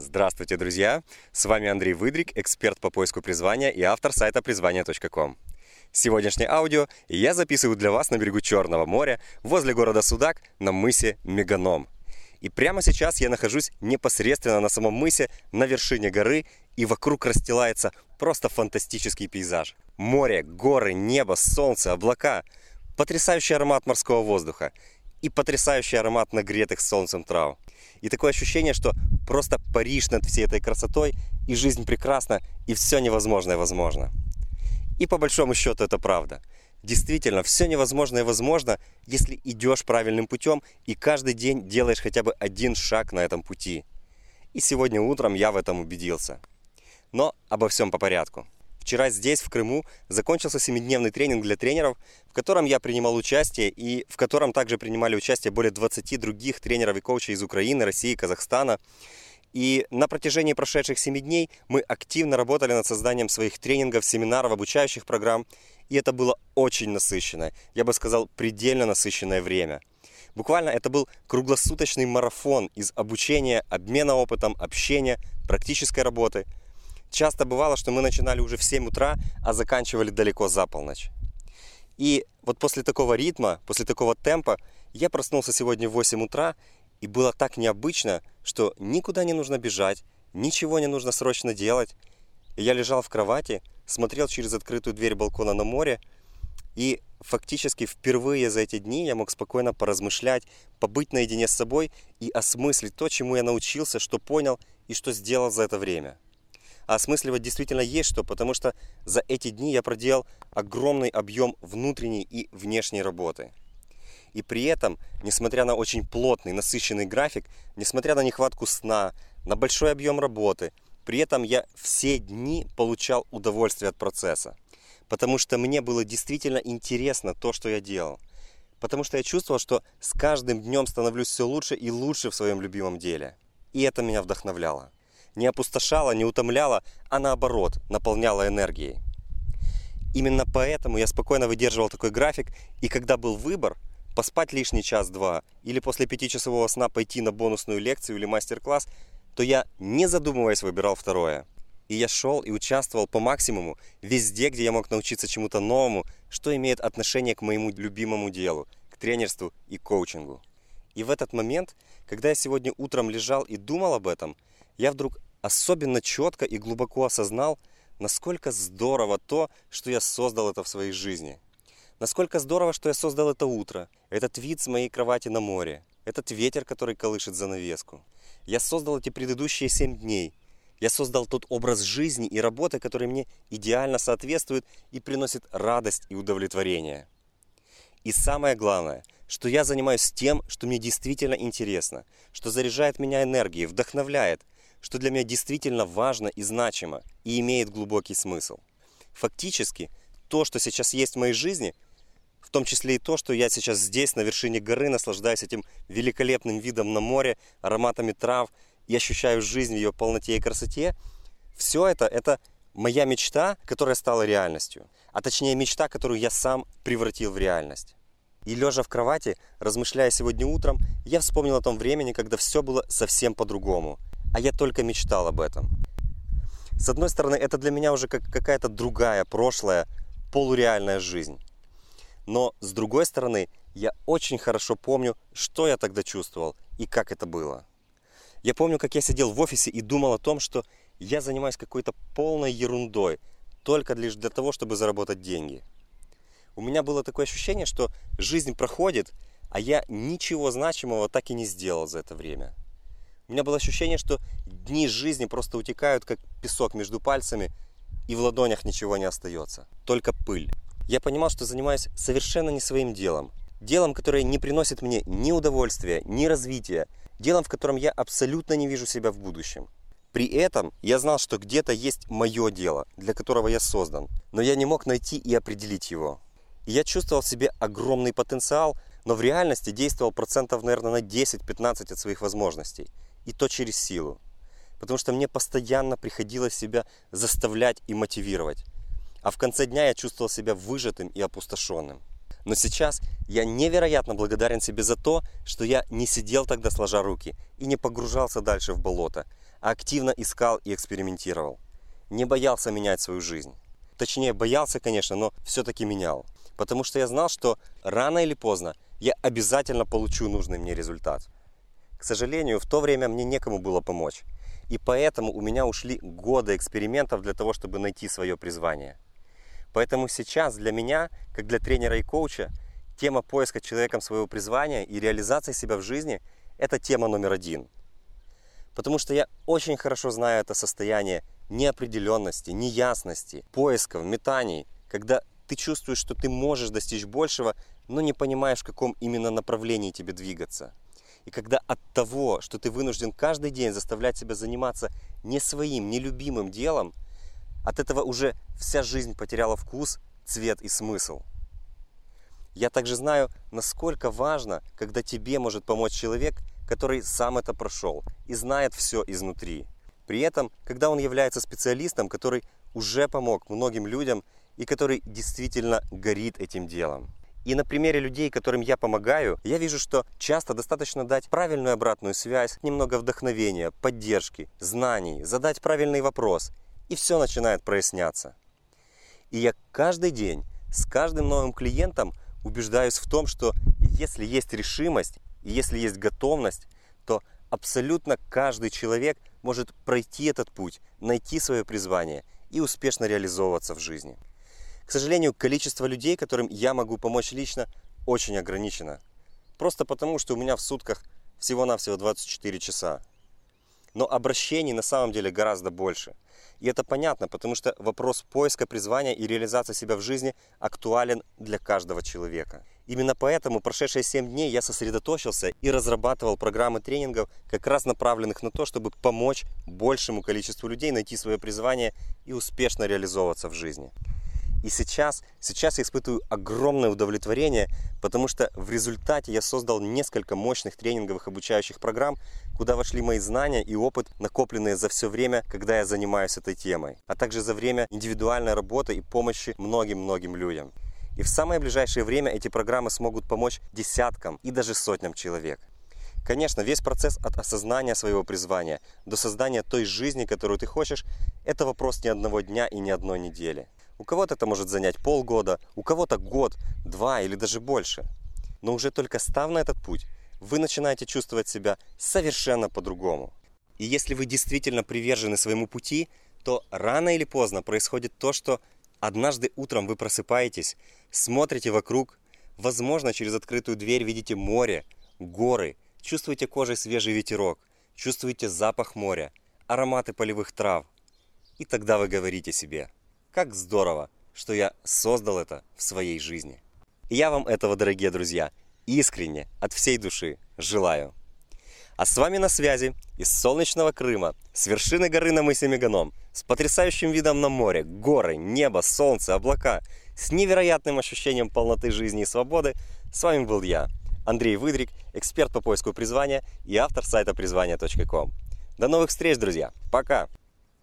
Здравствуйте, друзья! С вами Андрей Выдрик, эксперт по поиску призвания и автор сайта призвание.ком. Сегодняшнее аудио я записываю для вас на берегу Черного моря, возле города Судак, на мысе Меганом. И прямо сейчас я нахожусь непосредственно на самом мысе, на вершине горы, и вокруг расстилается просто фантастический пейзаж. Море, горы, небо, солнце, облака. Потрясающий аромат морского воздуха и потрясающий аромат нагретых солнцем трав. И такое ощущение, что просто Париж над всей этой красотой, и жизнь прекрасна, и все невозможное возможно. И по большому счету это правда. Действительно, все невозможное возможно, если идешь правильным путем и каждый день делаешь хотя бы один шаг на этом пути. И сегодня утром я в этом убедился. Но обо всем по порядку. Вчера здесь, в Крыму, закончился семидневный тренинг для тренеров, в котором я принимал участие и в котором также принимали участие более 20 других тренеров и коучей из Украины, России, Казахстана. И на протяжении прошедших 7 дней мы активно работали над созданием своих тренингов, семинаров, обучающих программ. И это было очень насыщенное, я бы сказал, предельно насыщенное время. Буквально это был круглосуточный марафон из обучения, обмена опытом, общения, практической работы – Часто бывало, что мы начинали уже в 7 утра, а заканчивали далеко за полночь. И вот после такого ритма, после такого темпа, я проснулся сегодня в 8 утра, и было так необычно, что никуда не нужно бежать, ничего не нужно срочно делать. И я лежал в кровати, смотрел через открытую дверь балкона на море, и фактически впервые за эти дни я мог спокойно поразмышлять, побыть наедине с собой и осмыслить то, чему я научился, что понял и что сделал за это время. А осмысливать действительно есть что, потому что за эти дни я проделал огромный объем внутренней и внешней работы. И при этом, несмотря на очень плотный, насыщенный график, несмотря на нехватку сна, на большой объем работы, при этом я все дни получал удовольствие от процесса. Потому что мне было действительно интересно то, что я делал. Потому что я чувствовал, что с каждым днем становлюсь все лучше и лучше в своем любимом деле. И это меня вдохновляло не опустошала, не утомляла, а наоборот, наполняла энергией. Именно поэтому я спокойно выдерживал такой график, и когда был выбор, поспать лишний час-два или после пятичасового сна пойти на бонусную лекцию или мастер-класс, то я, не задумываясь, выбирал второе. И я шел и участвовал по максимуму везде, где я мог научиться чему-то новому, что имеет отношение к моему любимому делу, к тренерству и коучингу. И в этот момент, когда я сегодня утром лежал и думал об этом, я вдруг особенно четко и глубоко осознал, насколько здорово то, что я создал это в своей жизни. Насколько здорово, что я создал это утро, этот вид с моей кровати на море, этот ветер, который колышет занавеску. Я создал эти предыдущие семь дней. Я создал тот образ жизни и работы, который мне идеально соответствует и приносит радость и удовлетворение. И самое главное, что я занимаюсь тем, что мне действительно интересно, что заряжает меня энергией, вдохновляет – что для меня действительно важно и значимо и имеет глубокий смысл. Фактически, то, что сейчас есть в моей жизни, в том числе и то, что я сейчас здесь, на вершине горы, наслаждаюсь этим великолепным видом на море, ароматами трав и ощущаю жизнь в ее полноте и красоте, все это, это моя мечта, которая стала реальностью. А точнее мечта, которую я сам превратил в реальность. И лежа в кровати, размышляя сегодня утром, я вспомнил о том времени, когда все было совсем по-другому а я только мечтал об этом. С одной стороны, это для меня уже как какая-то другая, прошлая, полуреальная жизнь. Но с другой стороны, я очень хорошо помню, что я тогда чувствовал и как это было. Я помню, как я сидел в офисе и думал о том, что я занимаюсь какой-то полной ерундой, только лишь для того, чтобы заработать деньги. У меня было такое ощущение, что жизнь проходит, а я ничего значимого так и не сделал за это время. У меня было ощущение, что дни жизни просто утекают, как песок между пальцами, и в ладонях ничего не остается, только пыль. Я понимал, что занимаюсь совершенно не своим делом. Делом, которое не приносит мне ни удовольствия, ни развития. Делом, в котором я абсолютно не вижу себя в будущем. При этом я знал, что где-то есть мое дело, для которого я создан. Но я не мог найти и определить его. Я чувствовал в себе огромный потенциал, но в реальности действовал процентов, наверное, на 10-15 от своих возможностей – и то через силу. Потому что мне постоянно приходилось себя заставлять и мотивировать. А в конце дня я чувствовал себя выжатым и опустошенным. Но сейчас я невероятно благодарен себе за то, что я не сидел тогда сложа руки и не погружался дальше в болото, а активно искал и экспериментировал. Не боялся менять свою жизнь. Точнее, боялся, конечно, но все-таки менял. Потому что я знал, что рано или поздно я обязательно получу нужный мне результат. К сожалению, в то время мне некому было помочь. И поэтому у меня ушли годы экспериментов для того, чтобы найти свое призвание. Поэтому сейчас для меня, как для тренера и коуча, тема поиска человеком своего призвания и реализации себя в жизни – это тема номер один. Потому что я очень хорошо знаю это состояние неопределенности, неясности, поисков, метаний, когда ты чувствуешь, что ты можешь достичь большего, но не понимаешь, в каком именно направлении тебе двигаться. И когда от того, что ты вынужден каждый день заставлять себя заниматься не своим, нелюбимым делом, от этого уже вся жизнь потеряла вкус, цвет и смысл. Я также знаю, насколько важно, когда тебе может помочь человек, который сам это прошел и знает все изнутри. При этом, когда он является специалистом, который уже помог многим людям и который действительно горит этим делом. И на примере людей, которым я помогаю, я вижу, что часто достаточно дать правильную обратную связь, немного вдохновения, поддержки, знаний, задать правильный вопрос, и все начинает проясняться. И я каждый день с каждым новым клиентом убеждаюсь в том, что если есть решимость и если есть готовность, то абсолютно каждый человек может пройти этот путь, найти свое призвание и успешно реализовываться в жизни. К сожалению, количество людей, которым я могу помочь лично, очень ограничено. Просто потому, что у меня в сутках всего-навсего 24 часа. Но обращений на самом деле гораздо больше. И это понятно, потому что вопрос поиска призвания и реализации себя в жизни актуален для каждого человека. Именно поэтому прошедшие 7 дней я сосредоточился и разрабатывал программы тренингов, как раз направленных на то, чтобы помочь большему количеству людей найти свое призвание и успешно реализовываться в жизни. И сейчас, сейчас я испытываю огромное удовлетворение, потому что в результате я создал несколько мощных тренинговых обучающих программ, куда вошли мои знания и опыт, накопленные за все время, когда я занимаюсь этой темой, а также за время индивидуальной работы и помощи многим-многим людям. И в самое ближайшее время эти программы смогут помочь десяткам и даже сотням человек. Конечно, весь процесс от осознания своего призвания до создания той жизни, которую ты хочешь, это вопрос ни одного дня и ни одной недели. У кого-то это может занять полгода, у кого-то год, два или даже больше. Но уже только став на этот путь, вы начинаете чувствовать себя совершенно по-другому. И если вы действительно привержены своему пути, то рано или поздно происходит то, что однажды утром вы просыпаетесь, смотрите вокруг, возможно, через открытую дверь видите море, горы, чувствуете кожей свежий ветерок, чувствуете запах моря, ароматы полевых трав. И тогда вы говорите себе – как здорово, что я создал это в своей жизни. И я вам этого, дорогие друзья, искренне, от всей души желаю. А с вами на связи из солнечного Крыма, с вершины горы на мысе Меганом, с потрясающим видом на море, горы, небо, солнце, облака, с невероятным ощущением полноты жизни и свободы, с вами был я, Андрей Выдрик, эксперт по поиску призвания и автор сайта призвания.ком. До новых встреч, друзья. Пока!